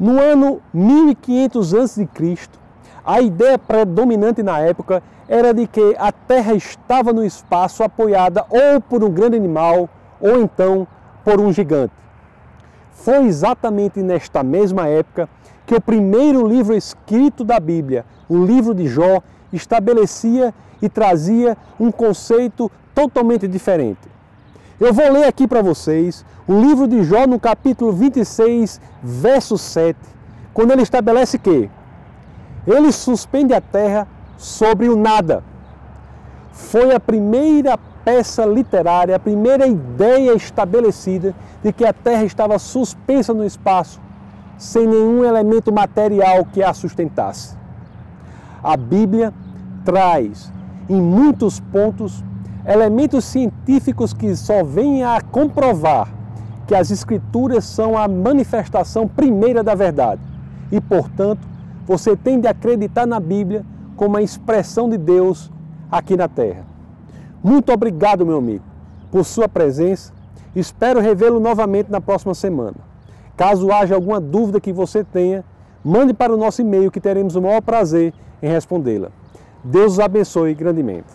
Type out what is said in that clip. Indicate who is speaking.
Speaker 1: No ano 1500 a.C., a ideia predominante na época era de que a Terra estava no espaço apoiada ou por um grande animal ou então por um gigante. Foi exatamente nesta mesma época que o primeiro livro escrito da Bíblia, o livro de Jó, estabelecia e trazia um conceito totalmente diferente. Eu vou ler aqui para vocês o livro de Jó no capítulo 26, verso 7, quando ele estabelece que ele suspende a terra sobre o nada. Foi a primeira peça literária, a primeira ideia estabelecida de que a terra estava suspensa no espaço, sem nenhum elemento material que a sustentasse. A Bíblia traz, em muitos pontos, elementos científicos que só vêm a comprovar que as Escrituras são a manifestação primeira da verdade. E, portanto, você tem de acreditar na Bíblia como a expressão de Deus aqui na terra. Muito obrigado, meu amigo, por sua presença. Espero revê-lo novamente na próxima semana. Caso haja alguma dúvida que você tenha, mande para o nosso e-mail que teremos o maior prazer em respondê-la. Deus os abençoe grandemente.